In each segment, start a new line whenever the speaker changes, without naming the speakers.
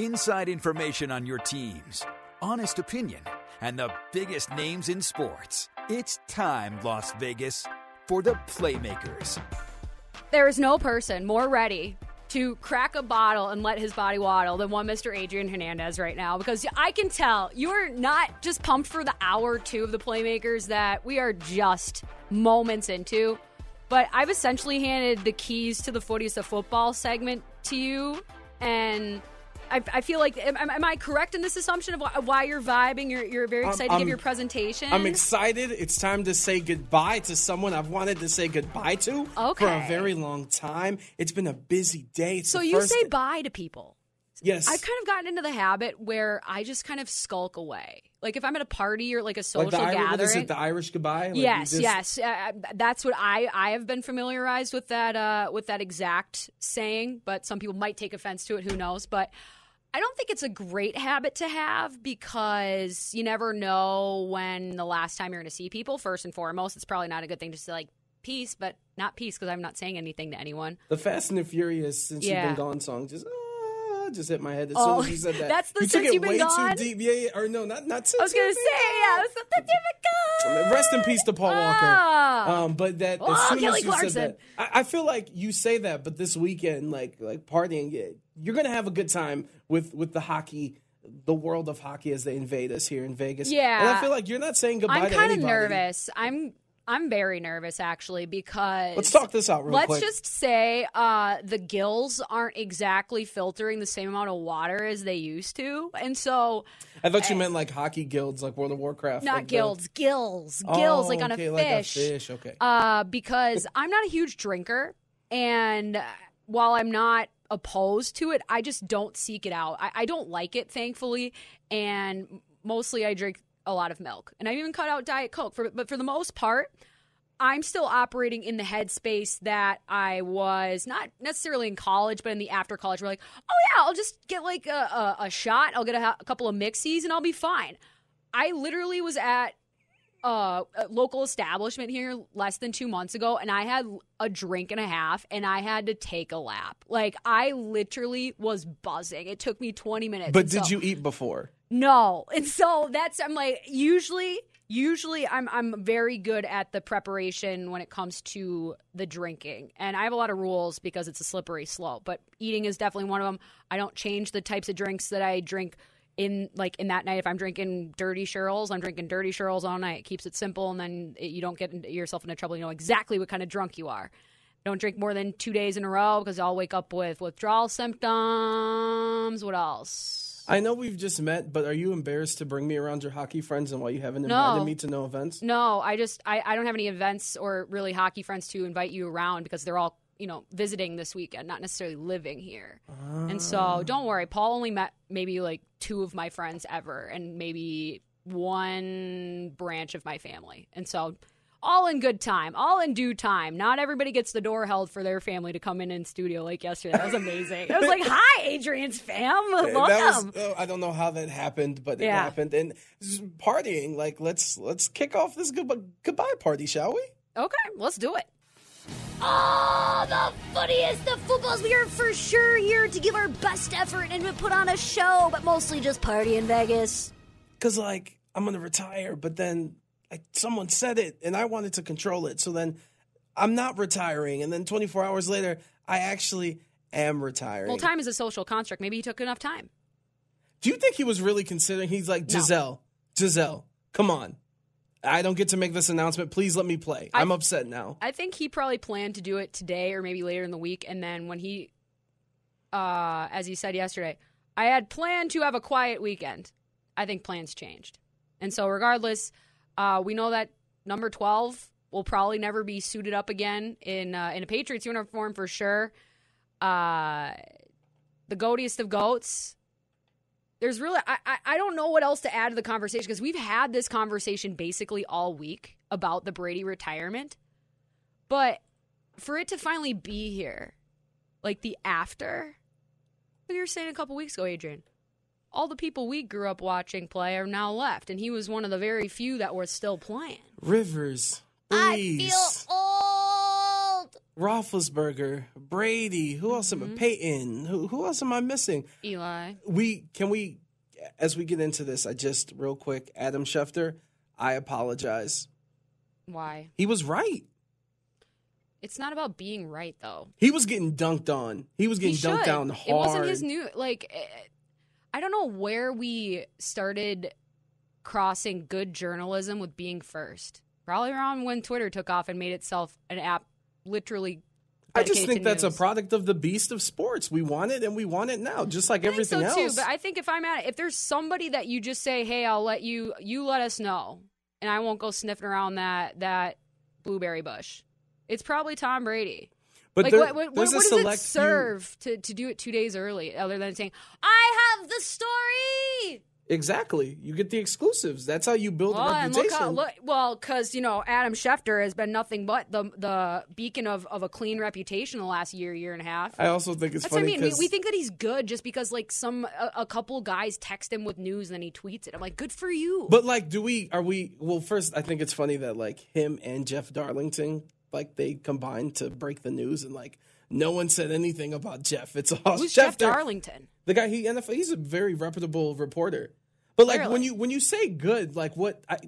Inside information on your teams, honest opinion, and the biggest names in sports. It's time, Las Vegas, for the Playmakers.
There is no person more ready to crack a bottle and let his body waddle than one Mr. Adrian Hernandez right now because I can tell you're not just pumped for the hour two of the Playmakers that we are just moments into. But I've essentially handed the keys to the footies of football segment to you, and I, I feel like am, am I correct in this assumption of why, why you're vibing? You're, you're very excited to
I'm-
give your presentation.
I'm excited. It's time to say goodbye to someone I've wanted to say goodbye to for a very long time. It's been a busy day. It's
So you say bye to people.
yes.
I've kind of gotten into the habit where I just kind of skulk away. Like if I'm at a party or like a social
like the
gathering.
is it? The Irish goodbye. Like
yes,
just-
yes, uh, that's what I I have been familiarized with that uh, with that exact saying. But some people might take offense to it. Who knows? But I don't think it's a great habit to have because you never know when the last time you're going to see people. First and foremost, it's probably not a good thing to say like peace, but not peace because I'm not saying anything to anyone.
The Fast and the Furious since
Yeah.
you've been gone song just ah, just hit my head as
Oh,
soon as you said that.
that's the
you
since
took it
you've been
way
gone?
too deep. Yeah, yeah, or no, not not since
I was
gonna
say, yeah,
gone.
was something difficult.
Rest in peace to Paul Walker.
Ah.
Um, but that
Oh,
as soon
Kelly
as you
Clarkson.
said that, I, I feel like you say that, but this weekend, like like partying, yeah, you're gonna have a good time with with the hockey, the world of hockey as they invade us here in Vegas.
Yeah.
and I feel like you're not saying goodbye
I'm
to
kind of nervous. I'm I'm very nervous actually because
Let's talk this out real quick.
Let's
quick.
just say uh, the gills aren't exactly filtering the same amount of water as they used to, and so
I thought you meant like hockey guilds, like World of Warcraft.
not
like the-
gills, gills,
Oh,
like on
okay,
a
like a
fish.
fish, okay.
Uh, because I'm not a huge drinker, and while I'm not opposed to it, I just don't seek it out. I, I don't like it, thankfully, and mostly I drink a lot of milk, and I even cut out Diet Coke. For, but for the most part, I'm still operating in the headspace that I was not necessarily in college, but in the after college. We're like, oh yeah, I'll just get like a, a, a shot. I'll get a, a couple of mixies, and I'll be fine. I literally was at uh, a local establishment here less than two months ago, and I had a drink and a half, and I had to take a lap. Like I literally was buzzing. It took me 20 minutes.
But did
so-
you eat before?
No. And so that's I'm like usually usually I'm I'm very good at the preparation when it comes to the drinking. And I have a lot of rules because it's a slippery slope, but eating is definitely one of them. I don't change the types of drinks that I drink in like in that night if I'm drinking dirty Shirleys, I'm drinking dirty Shirleys all night. It keeps it simple and then it, you don't get yourself into trouble. You know exactly what kind of drunk you are. Don't drink more than 2 days in a row because I'll wake up with withdrawal symptoms. What else?
I know we've just met, but are you embarrassed to bring me around your hockey friends and why you haven't
No.
invited me to no events?
No, I just I, I don't have any events or really hockey friends to invite you around because they're all you know visiting this weekend, not necessarily living here. And
Ah.
so don't worry, Paul only met maybe like two of my friends ever, and maybe one branch of my family, and so. All in good time, all in due time. Not everybody gets the door held for their family to come in in studio like yesterday. That was amazing. I was like, "Hi, Adrian's fam, welcome."
That was, oh, I don't know how that happened, but it
Yeah.
happened. And partying, like let's let's kick off this goodbye, goodbye party, shall we?
Okay, let's do it. Oh, the funniest of footballs. We are for sure here to give our best effort and to put on a show, but mostly just party in Vegas.
Because like I'm gonna retire, but then like, someone said it, and I wanted to control it. So then I'm not retiring, and then 24 hours later, I actually am retiring.
Well, time is a social construct. Maybe he took enough time.
Do you think he was really considering? He's like Giselle, Giselle, come on. I don't get to make this announcement. Please let me play.
I-
I'm upset now.
I think he probably planned to do it today or maybe later in the week. And then when he, uh, as he said yesterday, I had planned to have a quiet weekend. I think plans changed. And so, regardless, uh, we know that number 12 will probably never be suited up again in, uh, in a Patriots uniform for sure. Uh, the goatiest of goats. There's really, I, I, don't know what else to add to the conversation because we've had this conversation basically all week about the Brady retirement. But for it to finally be here, like the after, you were saying a couple weeks ago, Adrian, all the people we grew up watching play are now left, and he was one of the very few that were still playing.
Rivers, Brees,
old.
Roethlisberger, Brady. Who else
Mm-hmm.
am I? Peyton. Who, who else am I missing?
Eli.
We can we, as we get into this, I just real quick, Adam Schefter. I apologize.
Why?
He was right.
It's not about being right, though.
He was getting dunked on. He was getting
he
dunked
should.
down hard.
It wasn't his new like. eh, I don't know where we started crossing good journalism with being first. Probably around when Twitter took off and made itself an app, literally.
I just think that's a product of the beast of sports. We want it and we want it now, just like everything
so
else.
too. But I think if I'm at if there's somebody that you just say, "Hey, I'll let you," you let us know, and I won't go sniffing around that that blueberry bush. It's probably Tom Brady.
But
like
there-
what, what, what, what does
select
it
few-
serve to, to do it two days early, other than saying, "I have the story."
Exactly. You get the exclusives. That's how you build
Well,
a reputation.
look how look well because you know Adam Schefter has been nothing but the the beacon of, of a clean reputation the last year year and a half.
I also think it's
That's what I
funny
mean. We, we think that he's good just because like some a, a couple guys text him with news and then he tweets it. I'm like, good for you.
But like, do we? Are we? Well, first, I think it's funny that like him and Jeff Darlington, like they combined to break the news, and like no one said anything about Jeff. It's all
Who's
Jeff
Jeff Darlington?
the guy he NFL. He's a very reputable reporter. But like when you when you say good, like what? I,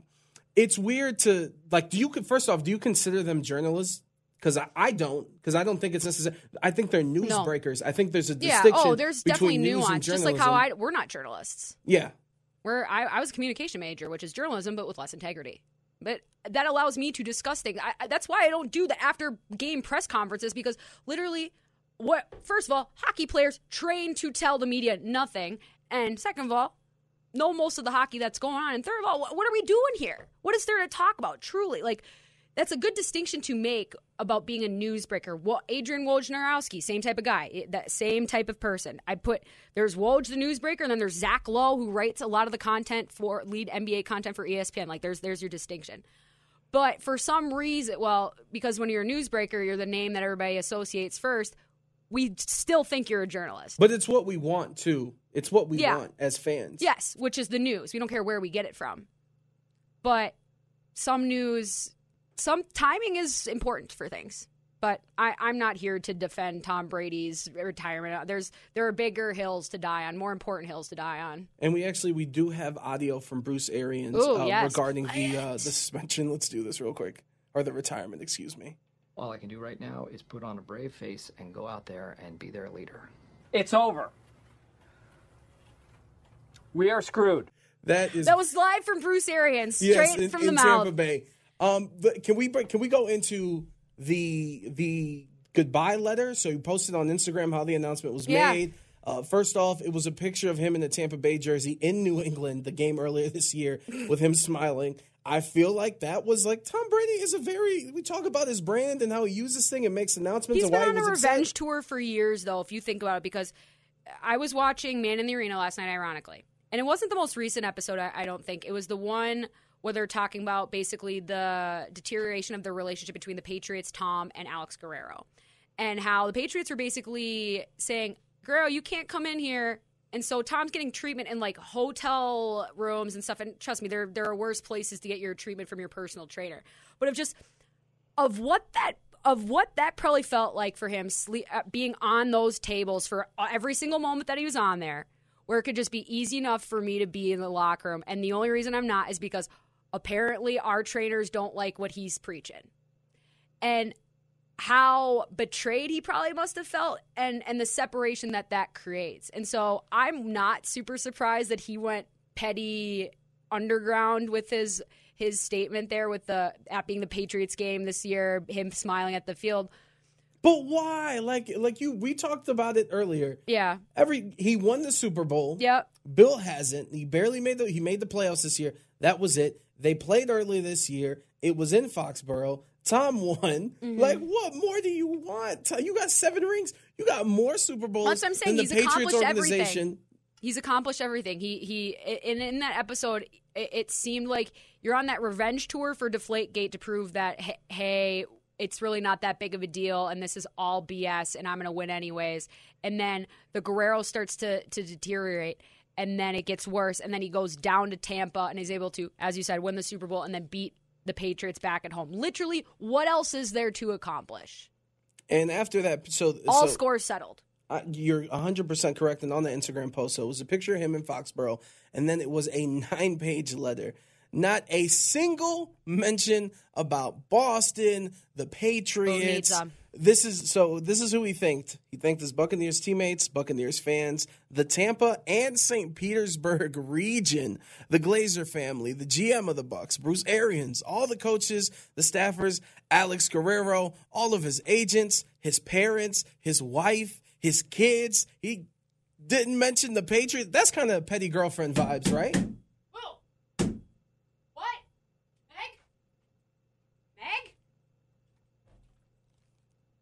it's weird to like. Do you first off? Do you consider them journalists? Because I, I don't. Because I don't think it's necessary. I think they're newsbreakers. I think there's a
Yeah.
distinction.
Oh, there's definitely
between news and
nuance. Just like how. I we're not journalists.
Yeah.
We're I, I was a communication major, which is journalism, but with less integrity. But that allows me to discuss things. I, that's why I don't do the after game press conferences because literally, what first of all, hockey players train to tell the media nothing, and second of all, know most of the hockey that's going on, and third of all, what, what are we doing here? What is there to talk about? Truly, like that's a good distinction to make about being a newsbreaker. Well, Adrian Wojnarowski, same type of guy, that same type of person. I put there's Woj the newsbreaker, and then there's Zach Lowe who writes a lot of the content for lead NBA content for ESPN. Like there's there's your distinction. But for some reason, well, because when you're a newsbreaker, you're the name that everybody associates first. We still think you're a journalist.
But it's what we want too. It's what we
Yeah.
want as fans.
Yes, which is the news. We don't care where we get it from. But some news, some timing is important for things. But I, I'm not here to defend Tom Brady's retirement. There's there are bigger hills to die on, more important hills to die on.
And we actually we do have audio from Bruce Arians
Ooh,
uh,
yes.
regarding the uh, the suspension. Let's do this real quick, or the retirement. Excuse me.
All I can do right now is put on a brave face and go out there and be their leader.
It's over. We are screwed.
That is
That was live from Bruce Arians, straight
yes, in,
from
in
the mouth.
Tampa Bay. Um, but can we can we go into the the goodbye letter? So you posted on Instagram how the announcement was
Yeah.
made. Uh, first off, it was a picture of him in a Tampa Bay jersey in New England, the game earlier this year, with him smiling. I feel like that was like Tom Brady is a very. We talk about his brand and how he uses thing and makes announcements.
He's
and
been
why
on
he
a revenge tour for years, though, if you think about it, because I was watching Man in the Arena last night, ironically. And it wasn't the most recent episode, I, I don't think. It was the one where they're talking about basically the deterioration of the relationship between the Patriots, Tom, and Alex Guerrero. And how the Patriots are basically saying, Guerrero, you can't come in here. And so Tom's getting treatment in like hotel rooms and stuff. And trust me, there there are worse places to get your treatment from your personal trainer. But of just of what that of what that probably felt like for him sleep, uh, being on those tables for every single moment that he was on there where it could just be easy enough for me to be in the locker room and the only reason I'm not is because apparently our trainers don't like what he's preaching and how betrayed he probably must have felt and and the separation that that creates. And so I'm not super surprised that he went petty underground with his his statement there with the at being the Patriots game this year, him smiling at the field.
But why? Like like you we talked about it earlier.
Yeah.
Every he won the Super Bowl.
Yep.
Bill hasn't. He barely made the he made the playoffs this year. That was it. They played early this year. It was in Foxborough. Tom won.
Mm-hmm.
Like what more do you want? You got seven rings. You got more Super Bowls
That's what I'm saying.
than
He's
Patriots
accomplished
organization.
everything. He's accomplished everything. He he and in that episode, it, it seemed like you're on that revenge tour for Deflategate to prove that hey, hey, it's really not that big of a deal, and this is all BS, and I'm going to win anyways. And then the Guerrero starts to to deteriorate, and then it gets worse, and then he goes down to Tampa, and he's able to, as you said, win the Super Bowl, and then beat the Patriots back at home. Literally, what else is there to accomplish?
And after that, so
All
so,
scores settled.
Uh, you're 100% correct. And on the Instagram post, so it was a picture of him in Foxborough, and then it was a nine page letter. Not a single mention about Boston, the Patriots. This is so. This is who he thanked. He thanked his Buccaneers teammates, Buccaneers fans, the Tampa and St. Petersburg region, the Glazer family, the GM of the Bucks, Bruce Arians, all the coaches, the staffers, Alex Guerrero, all of his agents, his parents, his wife, his kids. He didn't mention the Patriots. That's kind of petty girlfriend vibes, right?
Whoa. What? Meg? Meg?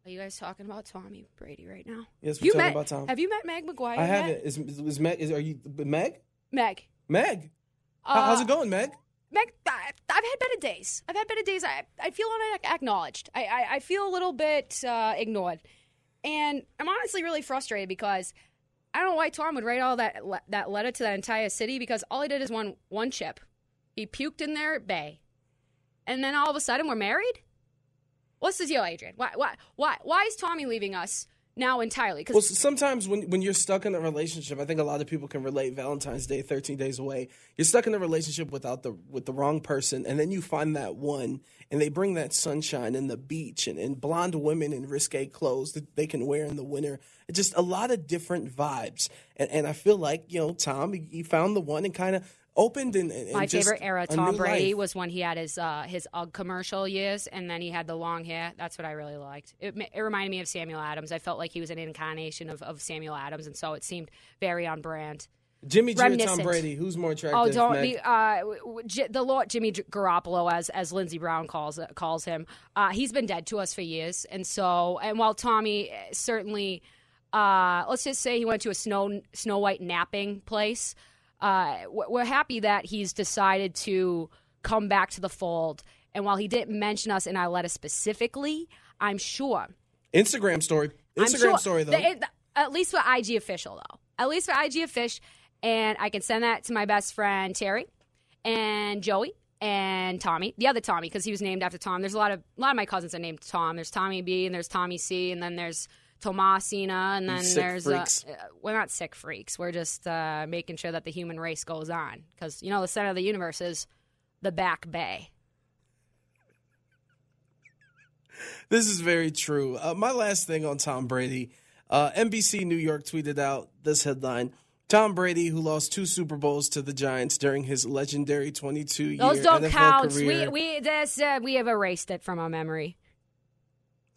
Are you guys talking about Tommy Brady right now?
Yes, we're
you
talking
met,
about Tom.
Have you met Meg McGuire?
I haven't. Is, is Meg? Is, are you Meg?
Meg.
Meg? How- how's
Uh,
it going, Meg?
Meg, I, I've had better days. I've had better days. I, I feel unacknowledged. I, I, I feel a little bit uh, ignored. And I'm honestly really frustrated because I don't know why Tom would write all that le- that letter to that entire city because all he did is one one chip. He puked in their bay, and then all of a sudden we're married. What's the deal, Adrian? Why why why why is Tommy leaving us now entirely? Because
Well, sometimes when, when you're stuck in a relationship, I think a lot of people can relate. Valentine's Day, 13 days away, you're stuck in a relationship without the with the wrong person, and then you find that one, and they bring that sunshine and the beach and, and blonde women in risque clothes that they can wear in the winter. Just a lot of different vibes, and, and I feel like you know Tom, he found the one and kind of opened and, and
My favorite era, Tom Brady,
life.
was when he had his uh, his UGG commercial years, and then he had the long hair. That's what I really liked. It, it reminded me of Samuel Adams. I felt like he was an incarnation of, of Samuel Adams, and so it seemed very on brand.
Jimmy G or Tom. Brady. Who's more attractive?
Oh, don't the uh, w- w- J- the Lord Jimmy Garoppolo, as as Lindsey Brown calls calls him. Uh, he's been dead to us for years, and so and while Tommy eh, certainly, uh, let's just say he went to a snow Snow White napping place. Uh, we're happy that he's decided to come back to the fold. And while he didn't mention us in our letter specifically, I'm sure
Instagram story. Instagram
sure
story though.
that it- at least for IG official though. At least for IG official, and I can send that to my best friend Terry and Joey and Tommy, the other Tommy, because he was named after Tom. There's a lot of a lot of my cousins are named Tom. There's Tommy B and there's Tommy C and then there's Tomasina and then there's. Uh, uh, we're not sick freaks. We're just uh, making sure that the human race goes on because you know the center of the universe is the back bay.
This is very true. Uh, my last thing on Tom Brady uh, NBC New York tweeted out this headline Tom Brady, who lost two Super Bowls to the Giants during his legendary 22 year
Those don't
NFL
count.
career.
We we this, uh, we have erased it from our memory.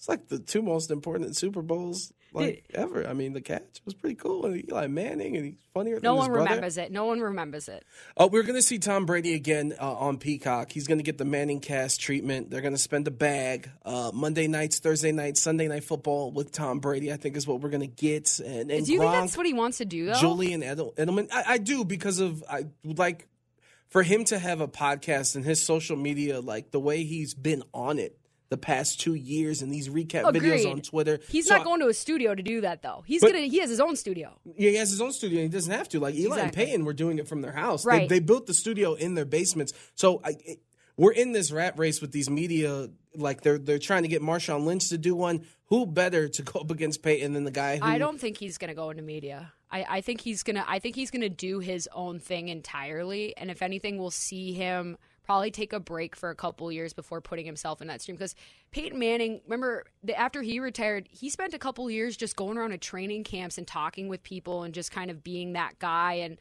It's like the two most important Super Bowls like ever. I mean, the catch was pretty cool. And Eli Manning, and he's funnier
No
than
one
his brother.
No one remembers it. No one remembers it.
Uh, we're going to see Tom Brady again uh, on Peacock. He's going to get the Manning cast treatment. They're going to spend a bag uh, Monday nights, Thursday nights, Sunday night football with Tom Brady. I think is what we're going to get. And, and
Do you think that's what he wants to do, though?
Julian Edel- Edelman. I, I do because of I like for him to have a podcast and his social media, like the way he's been on it the past two years and these recap videos on Twitter.
He's
So
not going to a studio to do that, though. He's
But-
gonna. He has his own studio.
yeah, he has his own studio. and He doesn't have to. Like Eli
Exactly.
and Peyton were doing it from their house.
Right.
They, they built the studio in their basements. So I, it, we're in this rat race with these media. Like they're they're trying to get Marshawn Lynch to do one. Who better to go up against Peyton than the guy who
I don't think he's gonna go into media. I, I think he's gonna. I think he's gonna do his own thing entirely. And if anything, we'll see him probably take a break for a couple years before putting himself in that stream. Because Peyton Manning, remember, the, after he retired, he spent a couple years just going around to training camps and talking with people and just kind of being that guy and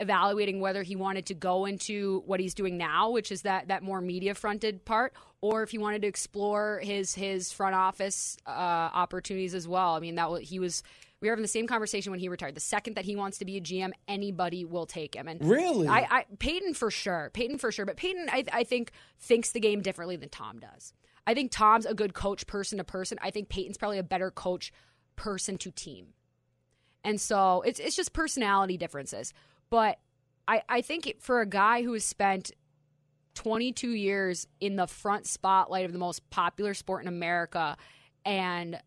evaluating whether he wanted to go into what he's doing now, which is that that more media fronted part, or if he wanted to explore his his front office uh, opportunities as well. I mean, that he was. We were having the same conversation when he retired. The second that he wants to be a GM, anybody will take him. And
Really?
I, I Peyton for sure. Peyton for sure. But Peyton, I, I think, thinks the game differently than Tom does. I think Tom's a good coach, person to person. I think Peyton's probably a better coach, person to team. And so it's it's just personality differences. But I, I think it, for a guy who has spent 22 years in the front spotlight of the most popular sport in America and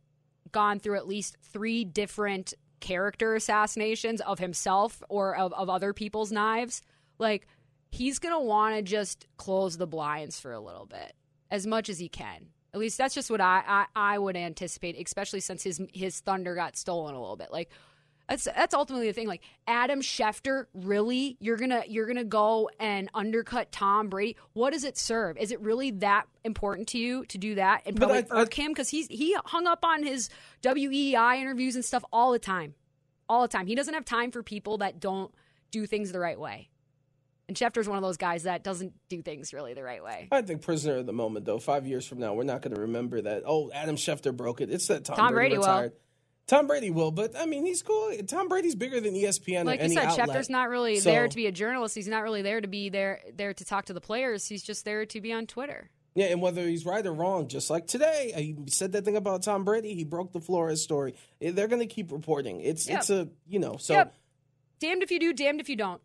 gone through at least three different character assassinations of himself or of, of other people's knives, like he's going to want to just close the blinds for a little bit as much as he can. At least that's just what I, I, I would anticipate, especially since his his thunder got stolen a little bit. Like that's that's ultimately the thing. Like Adam Schefter, really, you're gonna you're gonna go and undercut Tom Brady. What does it serve? Is it really that important to you to do that and probably
I- I-
irk him because he's he hung up on his WEEI interviews and stuff all the time, all the time. He doesn't have time for people that don't do things the right way. And Schefter's one of those guys that doesn't do things really the right way.
I think prisoner of the moment, though. Five years from now, we're not going to remember that. Oh, Adam Schefter broke it. It's that Tom,
Tom
Brady,
Brady will.
Tom Brady will, but I mean, he's cool. Tom Brady's bigger than ESPN
like you said,
outlet.
Schefter's not really
So-
there to be a journalist. He's not really there to be there there to talk to the players. He's just there to be on Twitter.
Yeah, and whether he's right or wrong, just like today, uh, he said that thing about Tom Brady. He broke the Flores story. They're going to keep reporting. It's
Yep.
it's a you know. So
Yep. Damned if you do, damned if you don't.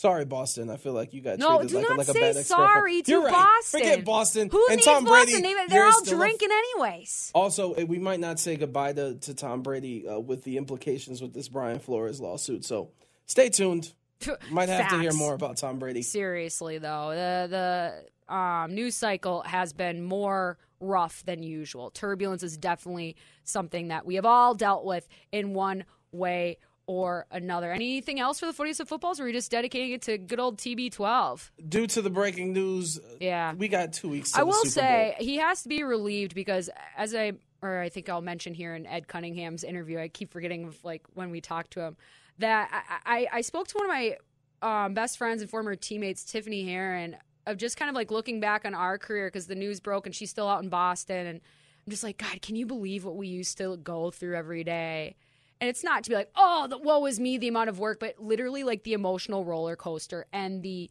Sorry, Boston. I feel like you got
No,
treated like, a, like a
say
bad ex-girlfriend.
sorry to
You're right.
Boston.
Forget Boston.
Who
and
needs
Tom
Boston?
Brady.
They, they're all drinking anyways.
Also, eh, we might not say goodbye to, to Tom Brady uh, with the implications with this Brian Flores lawsuit. So stay tuned. Might have to hear more about Tom Brady.
Seriously though, the the um, news cycle has been more rough than usual. Turbulence is definitely something that we have all dealt with in one way or another. Anything else for the footies of footballs? Or are we just dedicating it to good old TB12?
Due to the breaking news,
Yeah.
we got two weeks. To
I will say he has to be relieved because as I or I think I'll mention here in Ed Cunningham's interview, I keep forgetting of like when we talked to him that I, I, I spoke to one of my um, best friends and former teammates, Tiffany Heron, of just kind of like looking back on our career because the news broke and she's still out in Boston and I'm just like, God, can you believe what we used to go through every day? And it's not to be like, oh, the woe is me, the amount of work, but literally like the emotional roller coaster and the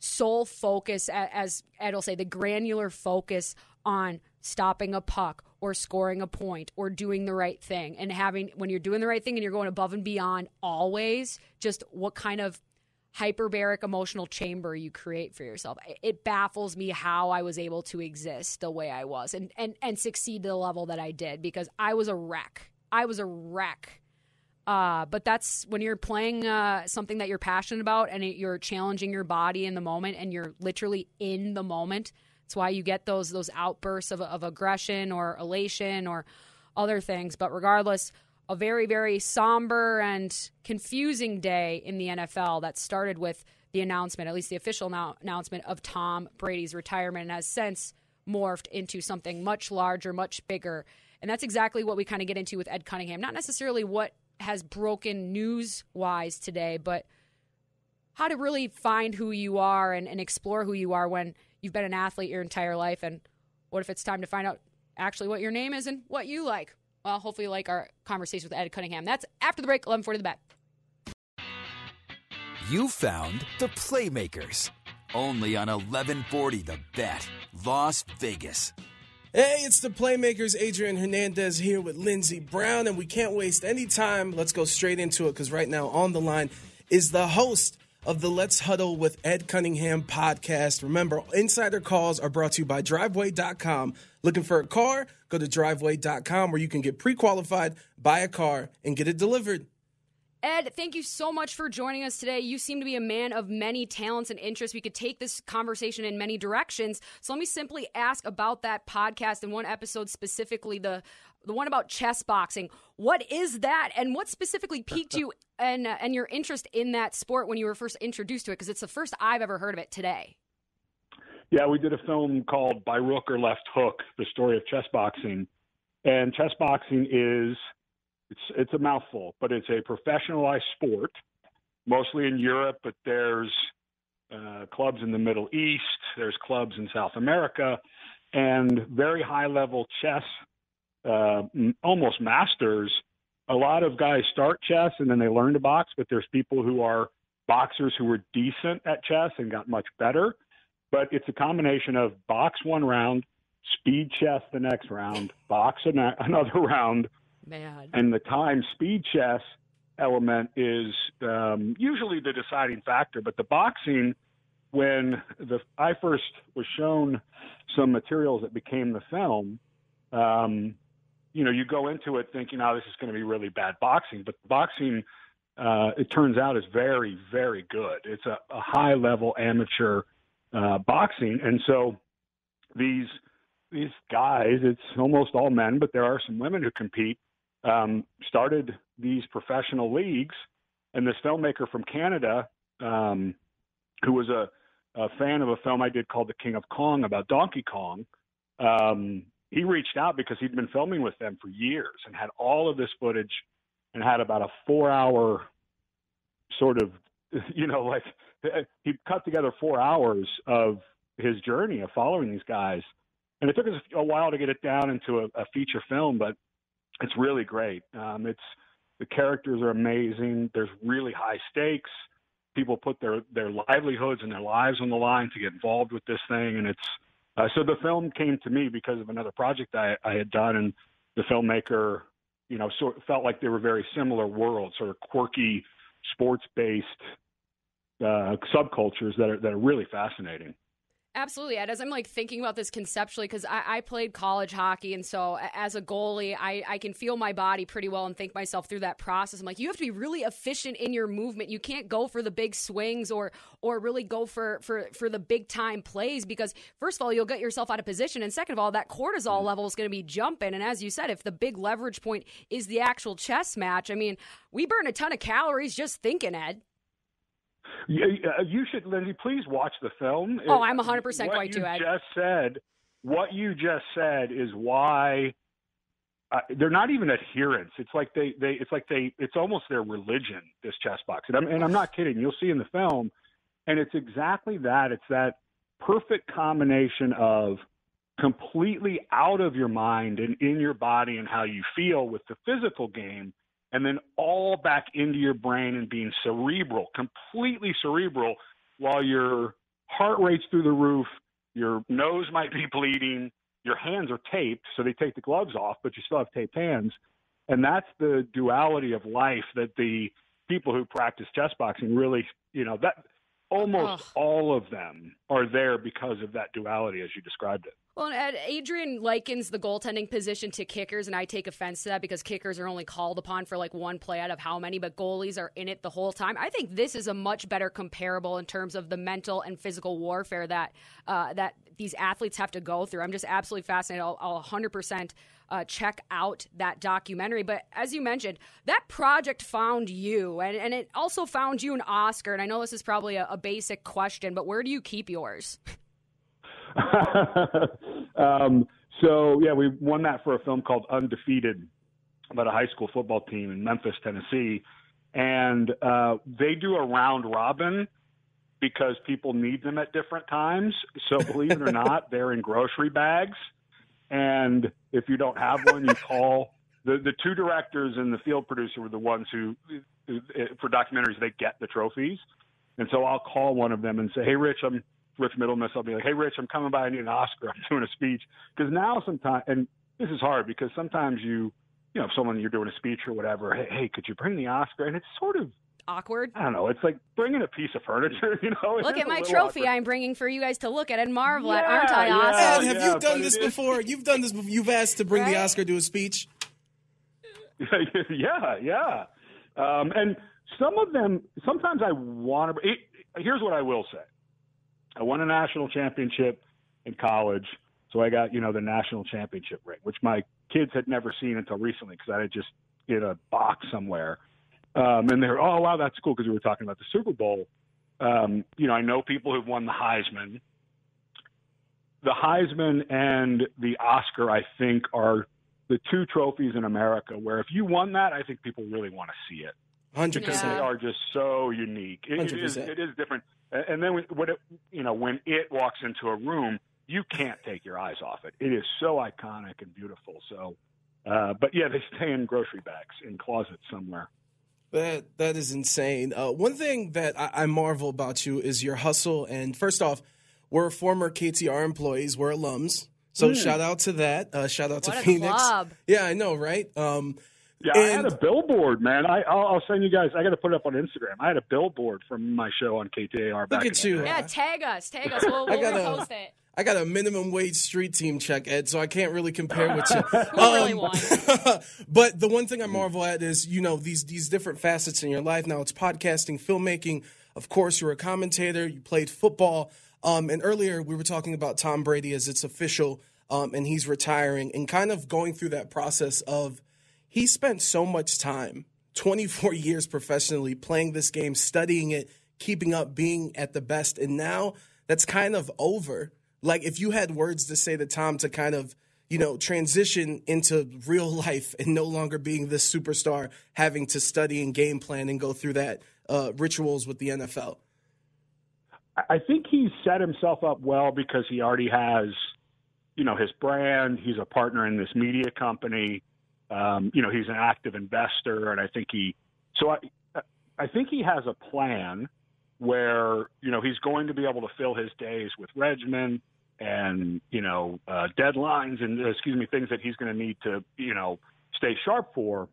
sole focus, as Ed will say, the granular focus on stopping a puck or scoring a point or doing the right thing. And having, when you're doing the right thing and you're going above and beyond always, just what kind of hyperbaric emotional chamber you create for yourself. It- baffles me how I was able to exist the way I was and, and, and succeed to the level that I did because I was a wreck. I was a wreck. Uh, but that's when you're playing uh, something that you're passionate about and it, you're challenging your body in the moment and you're literally in the moment. It's why you get those those outbursts of, of aggression or elation or other things. But regardless, a very very somber and confusing day in the NFL that started with the announcement, at least the official now- announcement of Tom Brady's retirement, and has since morphed into something much larger, much bigger. And that's exactly what we kind of get into with Ed Cunningham. Not necessarily what has broken news wise today, but how to really find who you are and, and explore who you are when you've been an athlete your entire life. And what if it's time to find out actually what your name is and what you like? Well, hopefully, you like our conversation with Ed Cunningham. That's after the break, 1140 the bet.
You found the Playmakers. Only on 1140 The Bet, Las Vegas.
Hey, it's the Playmakers. Adrian Hernandez here with Lindsey Brown, and we can't waste any time. Let's go straight into it because right now on the line is the host of the Let's Huddle with Ed Cunningham podcast. Remember, insider calls are brought to you by Driveway.com. Looking for a car? Go to Driveway.com where you can get pre qualified, buy a car, and get it delivered.
Ed, thank you so much for joining us today. You seem to be a man of many talents and interests. We could take this conversation in many directions. So let me simply ask about that podcast and one episode specifically, the the one about chess boxing. What is that, and what specifically piqued you and uh, and your interest in that sport when you were first introduced to it? Because it's the first I've ever heard of it today.
Yeah, we did a film called By Rook or Left Hook: The Story of Chess Boxing, and chess boxing is it's it's a mouthful, but it's a professionalized sport, mostly in Europe, but there's uh, clubs in the Middle East, there's clubs in South America, and very high level chess, uh, almost masters. A lot of guys start chess and then they learn to box, but there's people who are boxers who were decent at chess and got much better. But it's a combination of box one round, speed chess the next round, box another round,
Man.
and the time speed chess element is um, usually the deciding factor. But the boxing, when the I first was shown some materials that became the film, um, you know, you go into it thinking, "Oh, this is going to be really bad boxing," but boxing. Uh, it turns out is very, very good. It's a, a high level amateur uh, boxing, and so these these guys, it's almost all men, but there are some women who compete. Um, started these professional leagues, and this filmmaker from Canada, um, who was a, a, fan of a film I did called The King of Kong about Donkey Kong, um, he reached out because he'd been filming with them for years and had all of this footage and had about a four-hour sort of, you know, like he cut together four hours of his journey of following these guys. And it took us a while to get it down into a, a feature film, but it's really great. Um, it's the characters are amazing. There's really high stakes. People put their their livelihoods and their lives on the line to get involved with this thing, and it's uh, so the film came to me because of another project I, I had done, and the filmmaker, you know, sort of felt like they were very similar worlds, sort of quirky, sports based uh, subcultures that are that are really fascinating.
Absolutely, Ed. As I'm like thinking about this conceptually, because I, I, played college hockey, and so as a goalie, I, I can feel my body pretty well and think myself through that process. I'm like, you have to be really efficient in your movement. You can't go for the big swings or or really go for for for the big time plays because first of all, you'll get yourself out of position, and second of all, that cortisol mm-hmm. level is going to be jumping. And as you said, if the big leverage point is the actual chess match, I mean, we burn a ton of calories just thinking, Ed.
Uh, you should, Lindsey. Please watch the film.
Oh, I'm 100 percent going
to.
Ed.
Just said what you just said is why uh, they're not even adherents. It's like they, they, it's like they, it's almost their religion. This chess box, and I'm, and I'm not kidding. You'll see in the film, and it's exactly that. It's that perfect combination of completely out of your mind and in your body and how you feel with the physical game and then all back into your brain and being cerebral, completely cerebral, while your heart rate's through the roof, your nose might be bleeding, your hands are taped, so they take the gloves off, but you still have taped hands. And that's the duality of life that the people who practice chess boxing really, you know, that almost Ugh. all of them are there because of that duality as you described it.
Well, Adrian likens the goaltending position to kickers, and I take offense to that because kickers are only called upon for like one play out of how many, but goalies are in it the whole time. I think this is a much better comparable in terms of the mental and physical warfare that uh, that these athletes have to go through. I'm just absolutely fascinated. I'll, I'll 100% uh, check out that documentary. But as you mentioned, that project found you, and, and it also found you an Oscar. And I know this is probably a, a basic question, but where do you keep yours?
um, so yeah, we won that for a film called Undefeated about a high school football team in Memphis, Tennessee, and uh, they do a round robin because people need them at different times. So believe it or not, they're in grocery bags, and if you don't have one, you call. The, the two directors and the field producer were the ones who, for documentaries, they get the trophies. And so I'll call one of them and say, Hey, Rich, I'm Rich Middlemas, I'll be like, "Hey, Rich, I'm coming by. I need an Oscar. I'm doing a speech." Because now, sometimes, and this is hard because sometimes you, you know, if someone you're doing a speech or whatever, hey, hey, could you bring the Oscar? And it's sort of
awkward.
I don't know. It's like bringing a piece of furniture. You know,
look at my trophy
awkward.
I'm bringing for you guys to look at and marvel
yeah,
at, aren't I?
Yeah,
awesome.
have
yeah,
you done this before? You've done this. before. You've asked to bring
right?
the Oscar to a speech.
yeah, yeah. Um, and some of them, sometimes I want to. Here's what I will say. I won a national championship in college, so I got you know the national championship ring, which my kids had never seen until recently because I had just in a box somewhere. Um, and they're oh wow that's cool because we were talking about the Super Bowl. Um, you know I know people who've won the Heisman. the Heisman and the Oscar, I think, are the two trophies in America where if you won that, I think people really want to see it
Hundred
because they
percent.
are just so unique. It, it is
100%.
it is different. And then when, when it, you know when it walks into a room, you can't take your eyes off it. It is so iconic and beautiful. So, uh, but yeah, they stay in grocery bags in closets somewhere.
That that is insane. Uh, one thing that I, I marvel about you is your hustle. And first off, we're former KTAR employees. We're alums. So shout out to that. Uh, shout out
What
to
a
Phoenix.
club.
Yeah, I know, right? Um,
Yeah, I had a billboard, man. I, I'll, I'll send you guys. I got to put it up on Instagram. I had a billboard from my show on KTAR. Back
Look
in
at you.
Yeah, tag us, tag us. We'll,
I
we'll
gotta-
repost it.
I got a minimum wage street team check, Ed, so I can't really compare with you.
Who really
Um,
won?
but the one thing I marvel at is, you know, these these different facets in your life. Now it's podcasting, filmmaking. Of course, you're a commentator. You played football. Um, and earlier we were talking about Tom Brady as it's official, um, and he's retiring, and kind of going through that process of he spent so much time, 24 years professionally playing this game, studying it, keeping up, being at the best, and now that's kind of over. Like if you had words to say to Tom to kind of you know, transition into real life and no longer being this superstar, having to study and game plan and go through that uh, rituals with the NFL.
I- think he's set himself up well because he already has, you know, his brand. He's a partner in this media company. Um, you know, he's an active investor, and I think he. So I, I think he has a plan where you know he's going to be able to fill his days with regimen and you know uh, deadlines and excuse me things that he's going to need to you know stay sharp for.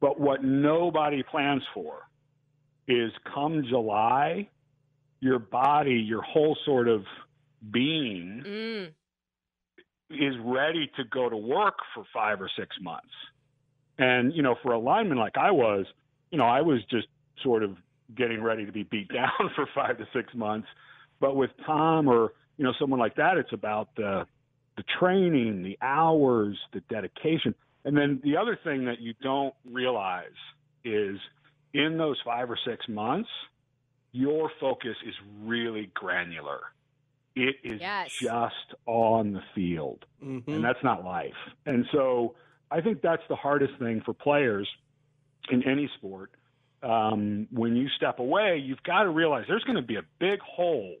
But what nobody plans for is come July, your body, your whole sort of being
Mm.
Is ready to go to work for five or six months. And, you know, for a lineman like I was, you know, I was just sort of getting ready to be beat down for five to six months. But with Tom or, you know, someone like that, it's about the the training, the hours, the dedication. And then the other thing that you don't realize is in those five or six months, your focus is really granular. It is
Yes.
just on the field
Mhm.
and that's not life. And so I think that's the hardest thing for players in any sport. Um, when you step away, you've got to realize there's going to be a big hole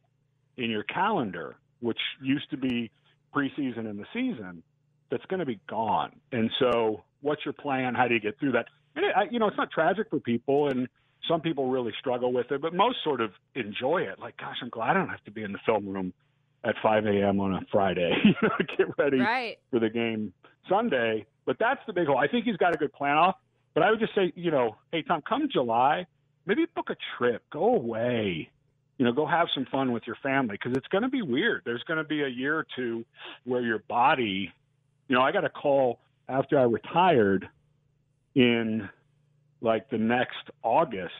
in your calendar, which used to be preseason and the season, that's going to be gone. And so, what's your plan? How do you get through that? And it, I, you know, it's not tragic for people, and some people really struggle with it, but most sort of enjoy it. Like, gosh, I'm glad I don't have to be in the film room at 5 a.m. on a Friday, you know, get ready
Right.
for the game Sunday. But that's the big hole. I think he's got a good plan off. But I would just say, you know, hey Tom, come July, maybe book a trip, go away, you know, go have some fun with your family because it's going to be weird. There's going to be a year or two where your body, you know, I got a call after I retired in like the next August,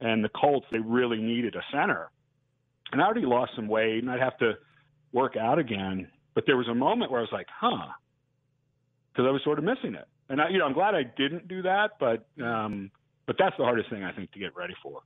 and the Colts they really needed a center, and I already lost some weight, and I'd have to work out again. But there was a moment where I was like, huh, because I was sort of missing it. And I, you know, I'm glad I didn't do that, but um, but that's the hardest thing I think to get ready for.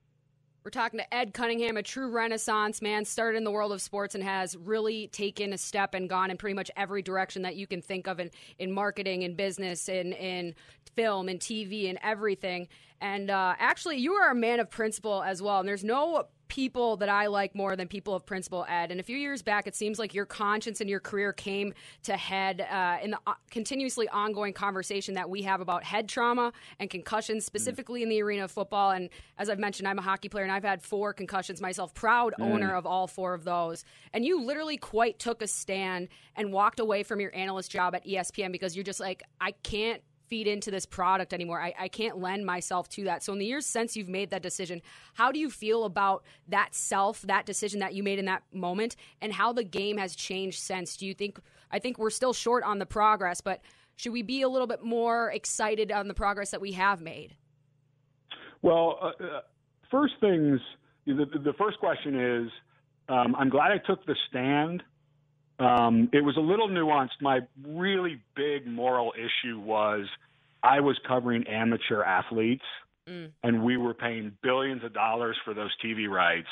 We're talking to Ed Cunningham, a true renaissance man, started in the world of sports and has really taken a step and gone in pretty much every direction that you can think of in, in marketing and business and in film and TV and everything. And uh, actually, you are a man of principle as well. And there's no people that I like more than people of principle, Ed. And a few years back, it seems like your conscience and your career came to head uh, in the uh, continuously ongoing conversation that we have about head trauma and concussions, specifically in the arena of football. And as I've mentioned, I'm a hockey player and I've had four concussions myself, proud owner of all four of those. And you literally quite took a stand and walked away from your analyst job at ESPN because you're just like, I can't feed into this product anymore. I, I can't lend myself to that. So, in the years since you've made that decision, how do you feel about that self, that decision that you made in that moment, and how the game has changed since? Do you think, I think we're still short on the progress, but should we be a little bit more excited on the progress that we have made?
Well, uh, uh, first things, the, the first question is um, I'm glad I took the stand. Um, it was a little nuanced. My really big moral issue was I was covering amateur athletes, and we were paying billions of dollars for those TV rights.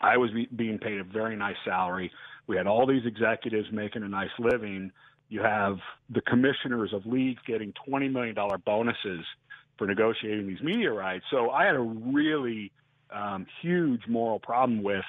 I was be- being paid a very nice salary. We had all these executives making a nice living. You have the commissioners of leagues getting $20 million bonuses for negotiating these media rights. So I had a really um, huge moral problem with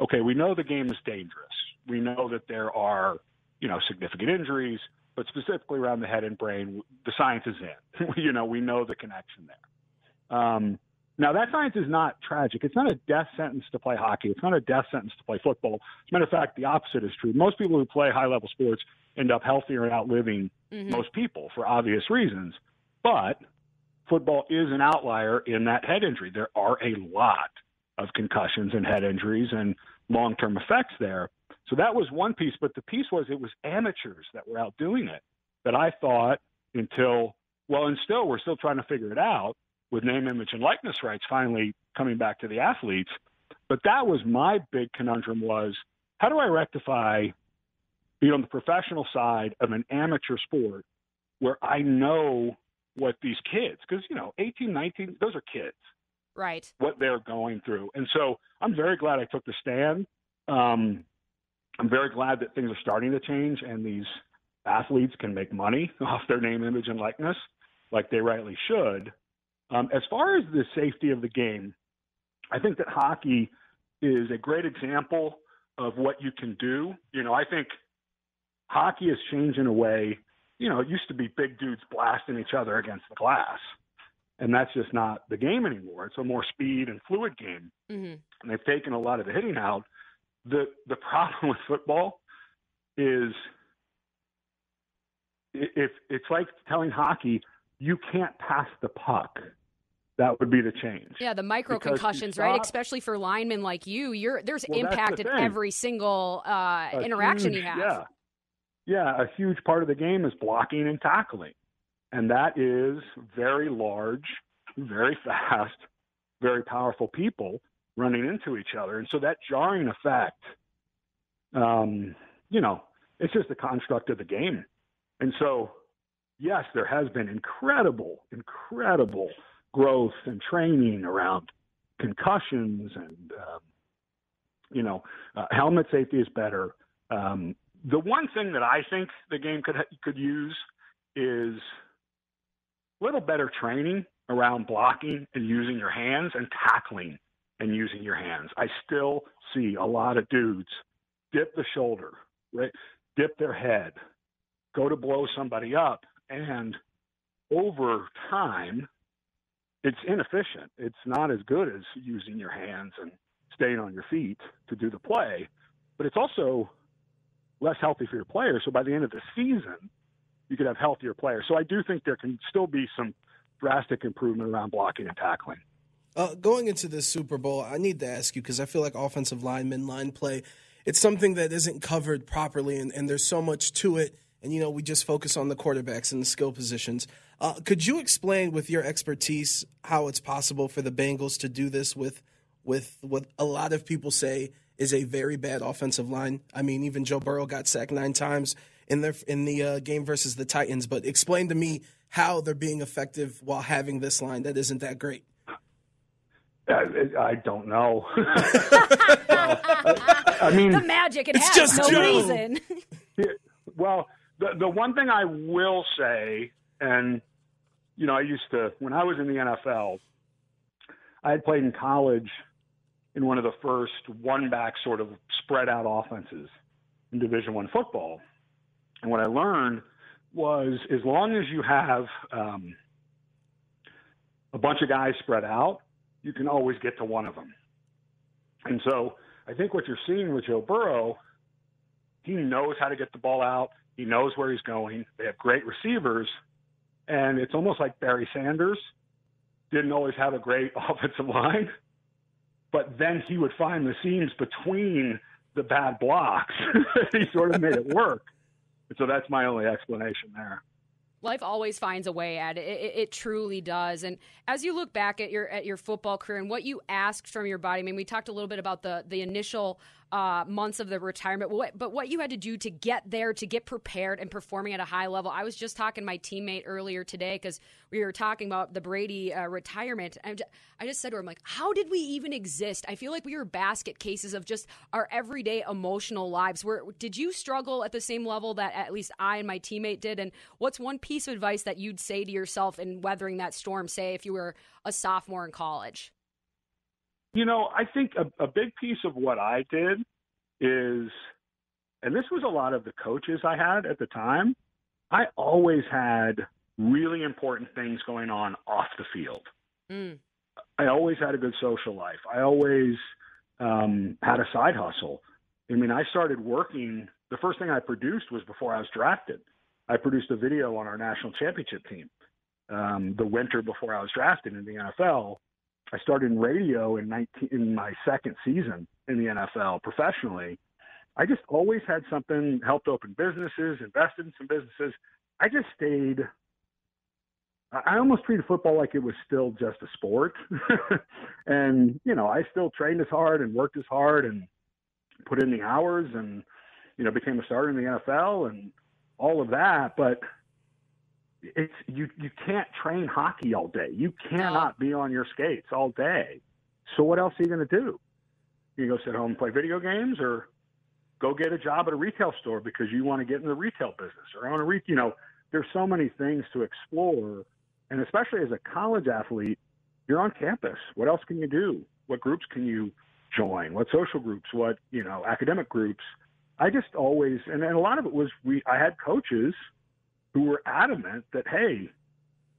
okay, we know the game is dangerous. We know that there are, you know, significant injuries, but specifically around the head and brain, the science is in. you know, we know the connection there. Um, now, that science is not tragic. It's not a death sentence to play hockey. It's not a death sentence to play football. As a matter of fact, the opposite is true. Most people who play high level sports end up healthier and outliving mm-hmm. most people for obvious reasons. But football is an outlier in that head injury. There are a lot of concussions and head injuries and long term effects there. So that was one piece. But the piece was it was amateurs that were out doing it that I thought until, well, and still, we're still trying to figure it out with name, image, and likeness rights finally coming back to the athletes. But that was my big conundrum was how do I rectify, you know, on the professional side of an amateur sport where I know what these kids, because, you know, 18, 19, those are kids.
Right.
What they're going through. And so I'm very glad I took the stand. Um, I'm very glad that things are starting to change and these athletes can make money off their name, image, and likeness like they rightly should. Um, as far as the safety of the game, I think that hockey is a great example of what you can do. You know, I think hockey has changed in a way. You know, it used to be big dudes blasting each other against the glass, and that's just not the game anymore. It's a more speed and fluid game, mm-hmm. and they've taken a lot of the hitting out. The The problem with football is if it's like telling hockey you can't pass the puck that would be the change.
Yeah, the micro concussions, right? Especially for linemen like you, you're there's well, impact the in every single uh, interaction
huge,
you have.
Yeah, yeah, a huge part of the game is blocking and tackling, and that is very large, very fast, very powerful people running into each other, and so that jarring effect, um, you know, it's just a construct of the game, and so yes, there has been incredible, incredible growth and training around concussions and um, you know uh, helmet safety is better. Um, the one thing that I think the game could could use is a little better training around blocking and using your hands and tackling and using your hands. I still see a lot of dudes dip the shoulder, right? Dip their head, go to blow somebody up, and over time, it's inefficient. It's not as good as using your hands and staying on your feet to do the play, but it's also less healthy for your players. So by the end of the season, you could have healthier players. So I do think there can still be some drastic improvement around blocking and tackling.
Uh, going into this Super Bowl, I need to ask you because I feel like offensive lineman line play, it's something that isn't covered properly, and, and there's so much to it. And you know, we just focus on the quarterbacks and the skill positions. Uh, could you explain, with your expertise, how it's possible for the Bengals to do this with with what a lot of people say is a very bad offensive line? I mean, even Joe Burrow got sacked nine times in their in the uh, game versus the Titans. But explain to me how they're being effective while having this line that isn't that great.
I, I don't know. I mean,
the magic. It
it's
has
just
no
Joe.
reason.
well, the the one thing I will say, and you know, I used to when I was in the NFL, I had played in college in one of the first one back sort of spread out offenses in Division One football. And what I learned was as long as you have um, a bunch of guys spread out, you can always get to one of them. And so I think what you're seeing with Joe Burrow, he knows how to get the ball out. He knows where he's going. They have great receivers, and it's almost like Barry Sanders didn't always have a great offensive line, but then he would find the seams between the bad blocks. he sort of made it work. And so that's my only explanation there.
Life always finds a way, Ed. It, it, it, truly does. And as you look back at your at your football career and what you asked from your body, I mean, we talked a little bit about the the initial uh, months of the retirement, but what, but what you had to do to get there, to get prepared and performing at a high level. I was just talking to my teammate earlier today because we were talking about the Brady uh, retirement. And I just said to her, I'm like, how did we even exist? I feel like we were basket cases of just our everyday emotional lives. Where did you struggle at the same level that at least I and my teammate did? And what's one piece of advice that you'd say to yourself in weathering that storm? Say if you were a sophomore in college.
You know, I think a, a big piece of what I did is, and this was a lot of the coaches I had at the time, I always had really important things going on off the field.
Mm.
I always had a good social life. I always um, had a side hustle. I mean, I started working. The first thing I produced was before I was drafted. I produced a video on our national championship team um, the winter before I was drafted in the NFL. I started in radio in 19 in my second season in the NFL professionally. I just always had something helped open businesses, invested in some businesses. I just stayed. I almost treated football like it was still just a sport, and you know I still trained as hard and worked as hard and put in the hours and you know became a starter in the NFL and all of that. But it's you you can't train hockey all day. You cannot be on your skates all day. So what else are you going to do? You go sit home and play video games, or go get a job at a retail store because you want to get in the retail business, or own a re- you know. There's so many things to explore, and especially as a college athlete, you're on campus. What else can you do? What groups can you join? What social groups? What you know academic groups? I just always and, and a lot of it was we. I had coaches who were adamant that, hey,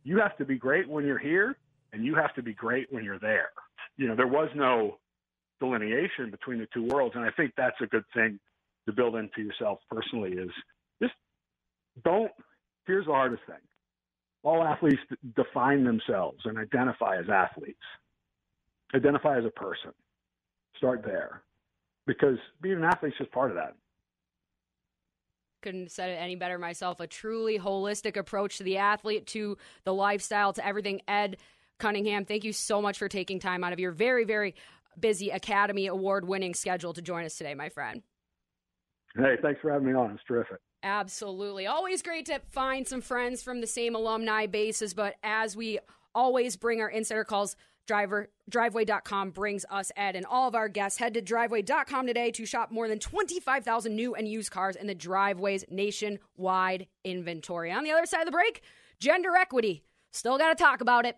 you have to be great when you're here and you have to be great when you're there. You know, there was no delineation between the two worlds. And I think that's a good thing to build into yourself personally is just don't, here's the hardest thing. All athletes define themselves and identify as athletes. Identify as a person. Start there. Because being an athlete is just part of that
couldn't have said it any better myself. A truly holistic approach to the athlete, to the lifestyle, to everything. Ed Cunningham, thank you so much for taking time out of your very, very busy Academy Award winning schedule to join us today, my friend.
Hey, thanks for having me on. It's terrific.
Absolutely. Always great to find some friends from the same alumni bases, but as we always bring our insider calls Driver driveway.com brings us Ed and all of our guests. Head to driveway.com today to shop more than 25,000 new and used cars in the Driveway's nationwide inventory. On the other side of the break, gender equity. Still got to talk about it.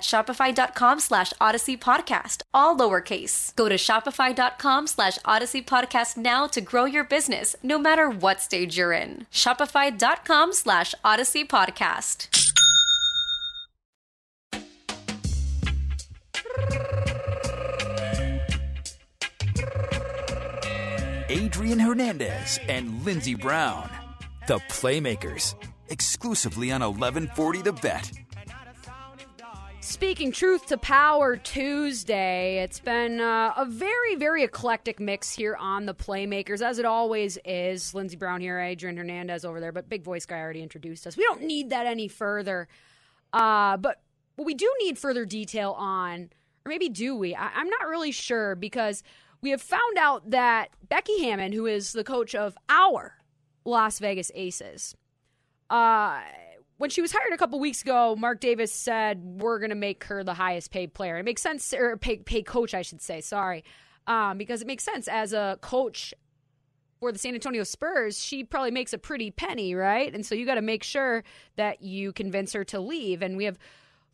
Shopify.com slash Odyssey Podcast, all lowercase. Go to Shopify.com slash Odyssey Podcast now to grow your business, no matter what stage you're in. Shopify.com slash Odyssey Podcast.
Adrian Hernandez and Lindsey Brown, the Playmakers, exclusively on 1140 The Bet.
Speaking truth to power Tuesday, it's been uh, a very, very eclectic mix here on the Playmakers, as it always is. Lindsey Brown here, Adrian Hernandez over there, but Big Voice Guy already introduced us. We don't need that any further. Uh, but what we do need further detail on, or maybe do we? I- I'm not really sure because we have found out that Becky Hammon, who is the coach of our Las Vegas Aces, uh, when she was hired a couple weeks ago, Mark Davis said we're going to make her the highest paid player. It makes sense, or pay, paid coach, I should say. Sorry, um, because it makes sense as a coach for the San Antonio Spurs. She probably makes a pretty penny, right? And so you got to make sure that you convince her to leave. And we have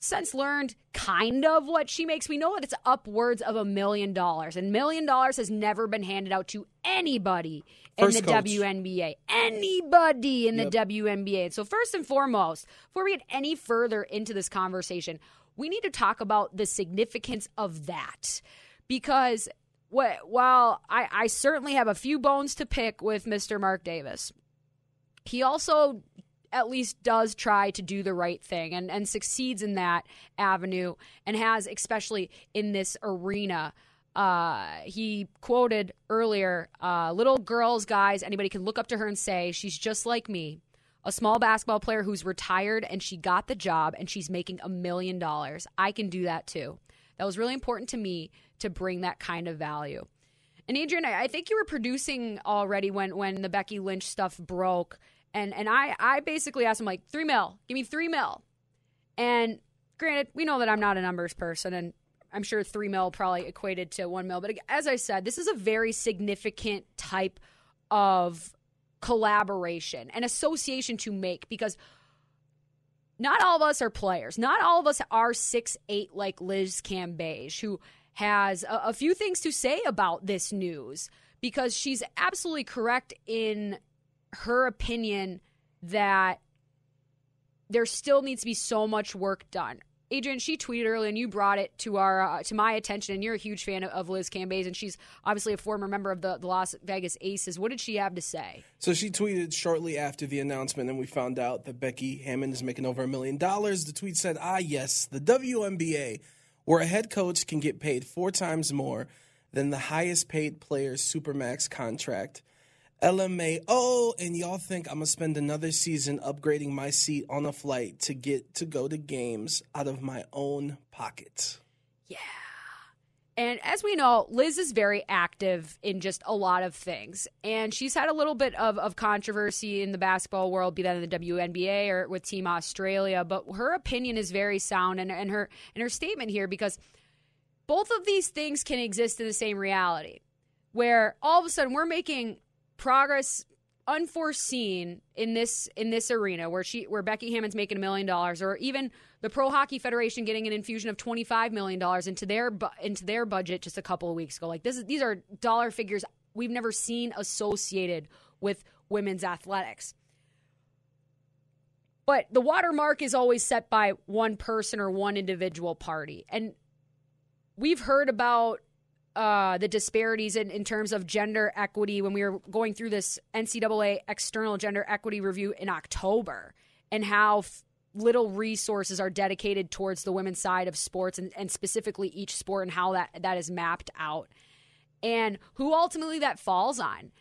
since learned kind of what she makes. We know that it's upwards of a million dollars, and million dollars has never been handed out to anybody
First
in the
coach.
WNBA. Anybody in
Yep.
the WNBA. So first and foremost, before we get any further into this conversation, we need to talk about the significance of that because. wh- While I, I certainly have a few bones to pick with Mr. Mark Davis, he also at least does try to do the right thing and, and succeeds in that avenue and has especially in this arena. Uh, he quoted earlier uh, little girls guys anybody can look up to her and say she's just like me a small basketball player who's retired and she got the job and she's making a million dollars. I can do that too. That was really important to me to bring that kind of value. And Adrian, I think you were producing already when when the Becky Lynch stuff broke, and and I I basically asked him like three mil, give me three mil, and granted we know that I'm not a numbers person, and I'm sure three mil probably equated to one mil, but as I said, this is a very significant type of collaboration and association to make because not all of us are players. Not all of us are six eight like Liz Cambage, who has a, a few things to say about this news because she's absolutely correct in her opinion that there still needs to be so much work done. Adrian, she tweeted earlier, and you brought it to our uh, to my attention. And you're a huge fan of, of Liz Cambage, and she's obviously a former member of the, the Las Vegas Aces. What did she have to say?
So she tweeted shortly after the announcement, and we found out that Becky Hammon is making over a million dollars. The tweet said, Ah, yes, the WNBA, where a head coach can get paid four times more than the highest paid player's Supermax contract. LMAO, and y'all think I'm gonna spend another season upgrading my seat on a flight to get to go to games out of my own pocket. Yeah.
And as we know, Liz is very active in just a lot of things. And she's had a little bit of, of controversy in the basketball world, be that in the WNBA or with Team Australia. But her opinion is very sound and, and her and her statement here because both of these things can exist in the same reality. Where all of a sudden we're making progress unforeseen in this in this arena where she where Becky Hammon's making a million dollars or even the Pro Hockey Federation getting an infusion of 25 million dollars into their into their budget just a couple of weeks ago. Like this is these are dollar figures we've never seen associated with women's athletics. But the watermark is always set by one person or one individual party. And we've heard about uh, the disparities in, in terms of gender equity when we were going through this NCAA external gender equity review in October and how f- little resources are dedicated towards the women's side of sports and, and specifically each sport and how that, that is mapped out and who ultimately that falls on.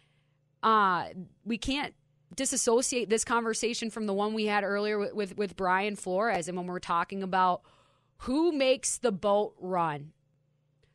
Uh, we can't disassociate this conversation from the one we had earlier with, with, with Brian Flores and when we're talking about who makes the boat run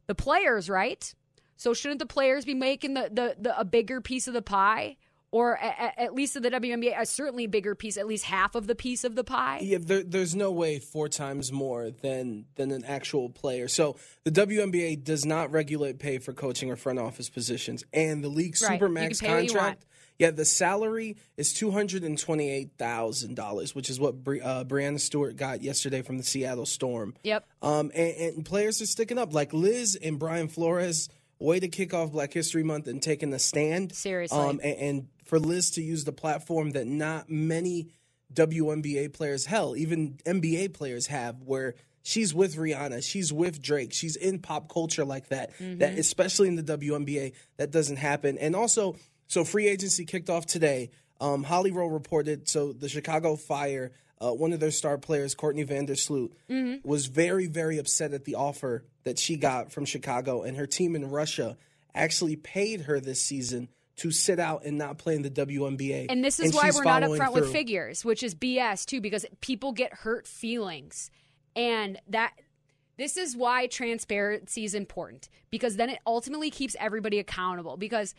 the players, right? So shouldn't the players be making the, the, the a bigger piece of the pie? or a, a, at least of the WNBA, a certainly bigger piece, at least half of the piece of the pie.
Yeah, there, there's no way four times more than than an actual player. So the WNBA does not regulate pay for coaching or front office positions, and the league
Right.
Supermax
pay you want.
contract. Yeah, the salary is two hundred and twenty-eight thousand dollars, which is what Bri- uh, Breanna Stewart got yesterday from the Seattle Storm.
Yep.
Um, and, and players are sticking up, like Liz and Brian Flores. Way to kick off Black History Month and taking a stand.
Seriously.
Um, and, and for Liz to use the platform that not many WNBA players, hell, even NBA players have, where she's with Rihanna, she's with Drake, she's in pop culture like that. That especially in the WNBA, that doesn't happen. And also, so free agency kicked off today. Um, Holly Rowe reported. So the Chicago Fire, uh, one of their star players, Courtney Vandersloot, was very, very upset at the offer that she got from Chicago, and her team in Russia actually paid her this season to sit out and not play in the WNBA.
And this is why we're not
following
upfront with figures, which is BS too, because people get hurt feelings. And that this is why transparency is important because then it ultimately keeps everybody accountable. Because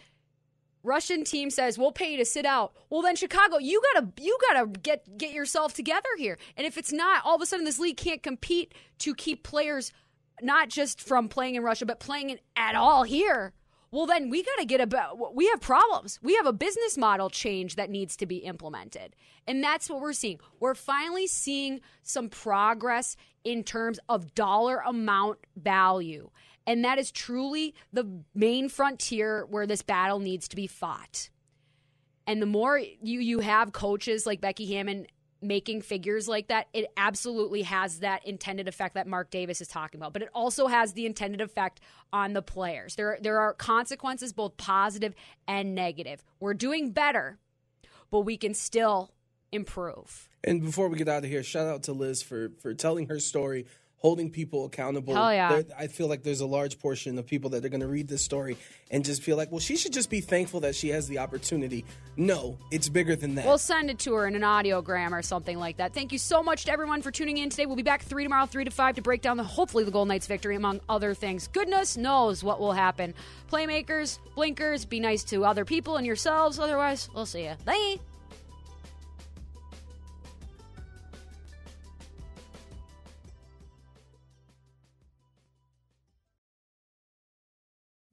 Russian team says we'll pay you to sit out. Well, then Chicago, you gotta you gotta get get yourself together here. And if it's not, all of a sudden this league can't compete to keep players not just from playing in Russia but playing in, at all here. Well, then we got to get about. We have problems. We have a business model change that needs to be implemented, and that's what we're seeing. We're finally seeing some progress in terms of dollar amount value, and that is truly the main frontier where this battle needs to be fought. And the more you you have coaches like Becky Hammon making figures like that, it absolutely has that intended effect that Mark Davis is talking about. But it also has the intended effect on the players. There there are consequences both positive and negative. We're doing better, but we can still improve.
And before we get out of here, shout out to Liz for for telling her story, holding people accountable.
Hell yeah.
There- I feel like there's a large portion of people that are going to read this story and just feel like, well, she should just be thankful that she has the opportunity. No, it's bigger than that.
We'll send it to her in an audiogram or something like that. Thank you so much to everyone for tuning in today. We'll be back three tomorrow, three to five, to break down the hopefully the Golden Knights victory, among other things. Goodness knows what will happen. Playmakers, blinkers, be nice to other people and yourselves. Otherwise, we'll see you. Bye.